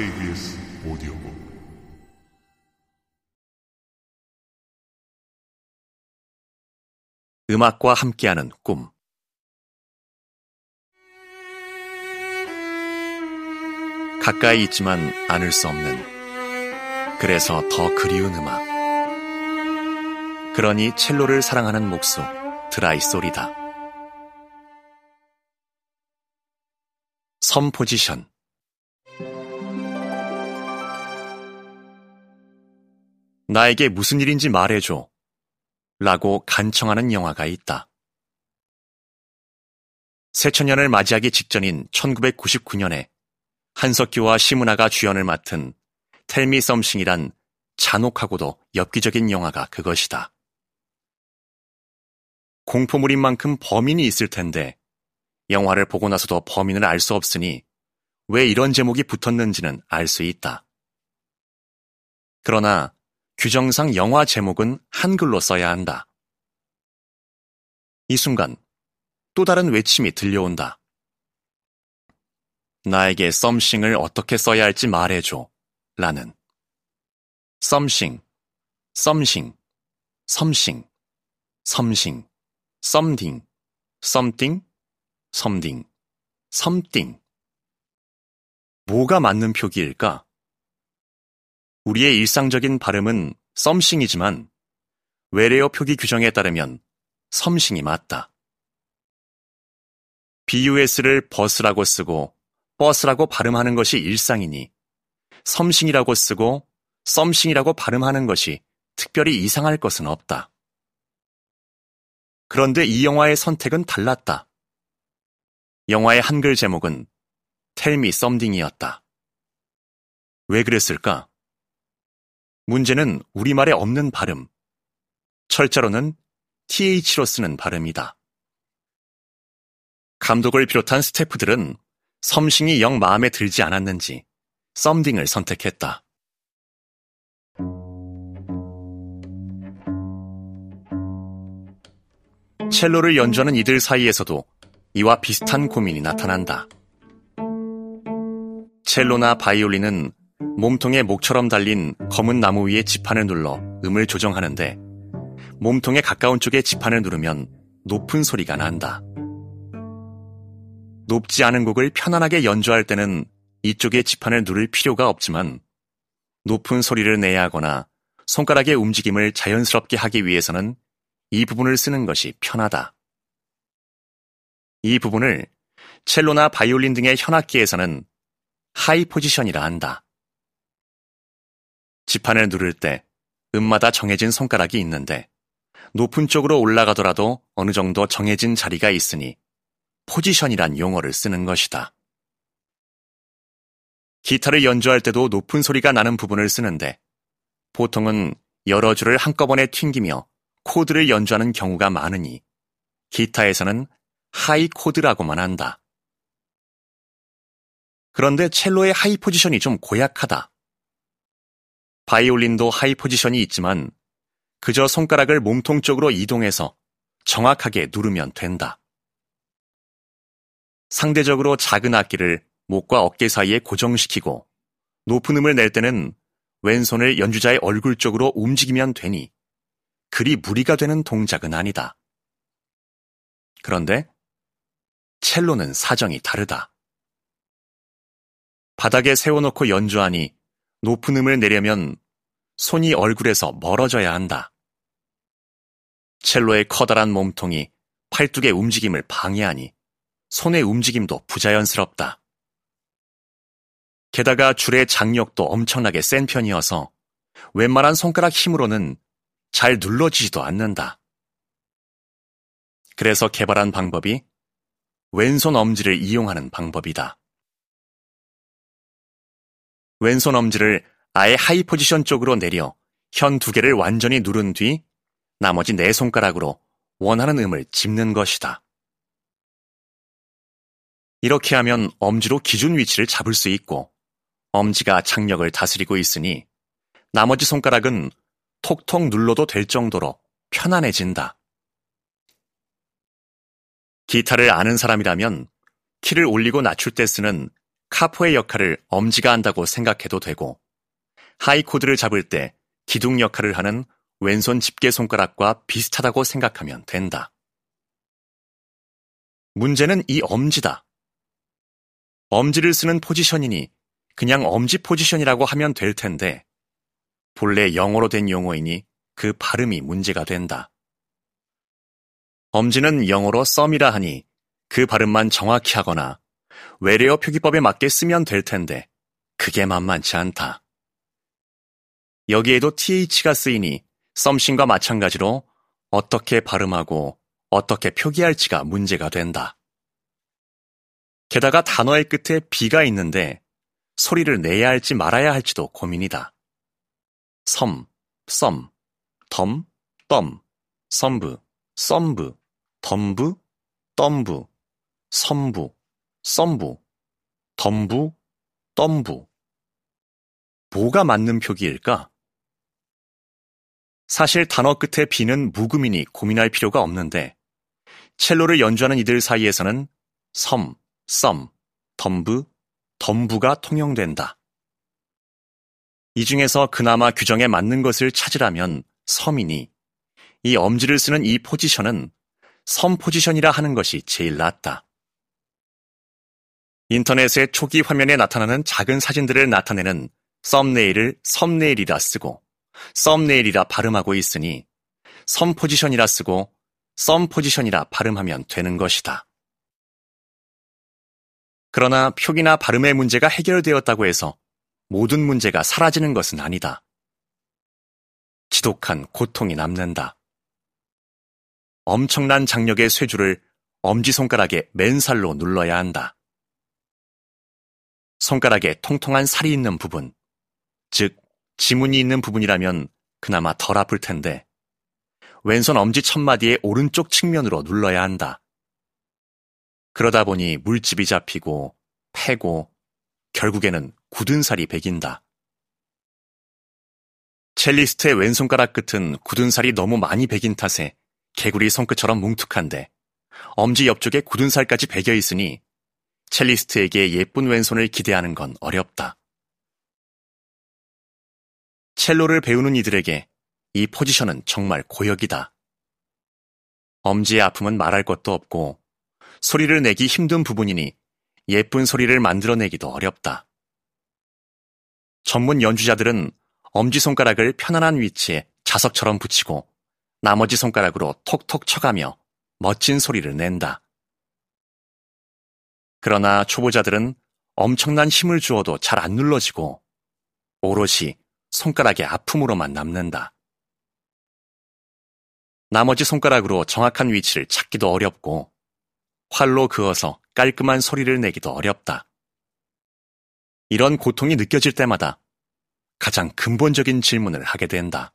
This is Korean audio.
KBS 오디오북. 음악과 함께하는 꿈. 가까이 있지만 않을 수 없는 그래서 더 그리운 음악. 그러니 첼로를 사랑하는 목수 드라이 소리다. 섬 포지션 나에게 무슨 일인지 말해줘 라고 간청하는 영화가 있다. 새천년을 맞이하기 직전인 1999년에 한석규와 심은하가 주연을 맡은 텔미 썸싱이란 잔혹하고도 엽기적인 영화가 그것이다. 공포물인 만큼 범인이 있을 텐데 영화를 보고 나서도 범인을 알 수 없으니 왜 이런 제목이 붙었는지는 알 수 있다. 그러나 규정상 영화 제목은 한글로 써야 한다. 이 순간 또 다른 외침이 들려온다. 나에게 썸싱을 어떻게 써야 할지 말해줘. 라는. 썸싱, 썸싱, 섬싱, 섬싱, 썸딩, 썸띵, 섬딩, 섬띵. 뭐가 맞는 표기일까? 우리의 일상적인 발음은 썸싱이지만 외래어 표기 규정에 따르면 섬싱이 맞다. BUS를 버스라고 쓰고 버스라고 발음하는 것이 일상이니 섬싱이라고 쓰고 썸싱이라고 발음하는 것이 특별히 이상할 것은 없다. 그런데 이 영화의 선택은 달랐다. 영화의 한글 제목은 텔미 썸딩이었다. 왜 그랬을까? 문제는 우리말에 없는 발음. 철자로는 TH로 쓰는 발음이다. 감독을 비롯한 스태프들은 섬싱이 영 마음에 들지 않았는지 썸딩을 선택했다. 첼로를 연주하는 이들 사이에서도 이와 비슷한 고민이 나타난다. 첼로나 바이올린은 몸통에 목처럼 달린 검은 나무 위에 지판을 눌러 음을 조정하는데 몸통에 가까운 쪽에 지판을 누르면 높은 소리가 난다. 높지 않은 곡을 편안하게 연주할 때는 이쪽에 지판을 누를 필요가 없지만 높은 소리를 내야 하거나 손가락의 움직임을 자연스럽게 하기 위해서는 이 부분을 쓰는 것이 편하다. 이 부분을 첼로나 바이올린 등의 현악기에서는 하이 포지션이라 한다. 지판을 누를 때 음마다 정해진 손가락이 있는데 높은 쪽으로 올라가더라도 어느 정도 정해진 자리가 있으니 포지션이란 용어를 쓰는 것이다. 기타를 연주할 때도 높은 소리가 나는 부분을 쓰는데 보통은 여러 줄을 한꺼번에 튕기며 코드를 연주하는 경우가 많으니 기타에서는 high 코드라고만 한다. 그런데 첼로의 high 포지션이 좀 고약하다. 바이올린도 하이 포지션이 있지만 그저 손가락을 몸통 쪽으로 이동해서 정확하게 누르면 된다. 상대적으로 작은 악기를 목과 어깨 사이에 고정시키고 높은 음을 낼 때는 왼손을 연주자의 얼굴 쪽으로 움직이면 되니 그리 무리가 되는 동작은 아니다. 그런데 첼로는 사정이 다르다. 바닥에 세워놓고 연주하니 높은 음을 내려면 손이 얼굴에서 멀어져야 한다. 첼로의 커다란 몸통이 팔뚝의 움직임을 방해하니 손의 움직임도 부자연스럽다. 게다가 줄의 장력도 엄청나게 센 편이어서 웬만한 손가락 힘으로는 잘 눌러지지도 않는다. 그래서 개발한 방법이 왼손 엄지를 이용하는 방법이다. 왼손 엄지를 아예 하이 포지션 쪽으로 내려 현 두 개를 완전히 누른 뒤 나머지 네 손가락으로 원하는 음을 짚는 것이다. 이렇게 하면 엄지로 기준 위치를 잡을 수 있고 엄지가 장력을 다스리고 있으니 나머지 손가락은 톡톡 눌러도 될 정도로 편안해진다. 기타를 아는 사람이라면 키를 올리고 낮출 때 쓰는 카포의 역할을 엄지가 한다고 생각해도 되고 high 코드를 잡을 때 기둥 역할을 하는 왼손 집게 손가락과 비슷하다고 생각하면 된다. 문제는 이 엄지다. 엄지를 쓰는 포지션이니 그냥 엄지 포지션이라고 하면 될 텐데 본래 영어로 된 용어이니 그 발음이 문제가 된다. 엄지는 영어로 썸이라 하니 그 발음만 정확히 하거나 외래어 표기법에 맞게 쓰면 될 텐데 그게 만만치 않다. 여기에도 th가 쓰이니 썸씽과 마찬가지로 어떻게 발음하고 어떻게 표기할지가 문제가 된다. 게다가 단어의 끝에 b가 있는데 소리를 내야 할지 말아야 할지도 고민이다. 섬, 썸, 덤, 덤, 썸브, 썸브, 덤브, 덤부, 섬부, 썸부, 덤부, 덤부. 뭐가 맞는 표기일까? 사실 단어 끝에 비는 묵음이니 고민할 필요가 없는데 첼로를 연주하는 이들 사이에서는 섬, 썸, 덤브, 덤부가 통용된다. 이 중에서 그나마 규정에 맞는 것을 찾으라면 섬이니 이 엄지를 쓰는 이 포지션은 섬 포지션이라 하는 것이 제일 낫다. 인터넷의 초기 화면에 나타나는 작은 사진들을 나타내는 썸네일을 썸네일이라 쓰고 썸네일이라 발음하고 있으니 썸 포지션이라 쓰고 썸 포지션이라 발음하면 되는 것이다. 그러나 표기나 발음의 문제가 해결되었다고 해서 모든 문제가 사라지는 것은 아니다. 지독한 고통이 남는다. 엄청난 장력의 쇠줄을 엄지손가락에 맨살로 눌러야 한다. 손가락에 통통한 살이 있는 부분, 즉 지문이 있는 부분이라면 그나마 덜 아플 텐데 왼손 엄지 첫마디의 오른쪽 측면으로 눌러야 한다. 그러다 보니 물집이 잡히고 패고 결국에는 굳은 살이 배긴다. 첼리스트의 왼손가락 끝은 굳은 살이 너무 많이 배긴 탓에 개구리 손끝처럼 뭉툭한데 엄지 옆쪽에 굳은 살까지 배겨 있으니 첼리스트에게 예쁜 왼손을 기대하는 건 어렵다. 첼로를 배우는 이들에게 이 포지션은 정말 고역이다. 엄지의 아픔은 말할 것도 없고 소리를 내기 힘든 부분이니 예쁜 소리를 만들어내기도 어렵다. 전문 연주자들은 엄지손가락을 편안한 위치에 자석처럼 붙이고 나머지 손가락으로 톡톡 쳐가며 멋진 소리를 낸다. 그러나 초보자들은 엄청난 힘을 주어도 잘 안 눌러지고 오롯이 손가락의 아픔으로만 남는다. 나머지 손가락으로 정확한 위치를 찾기도 어렵고 활로 그어서 깔끔한 소리를 내기도 어렵다. 이런 고통이 느껴질 때마다 가장 근본적인 질문을 하게 된다.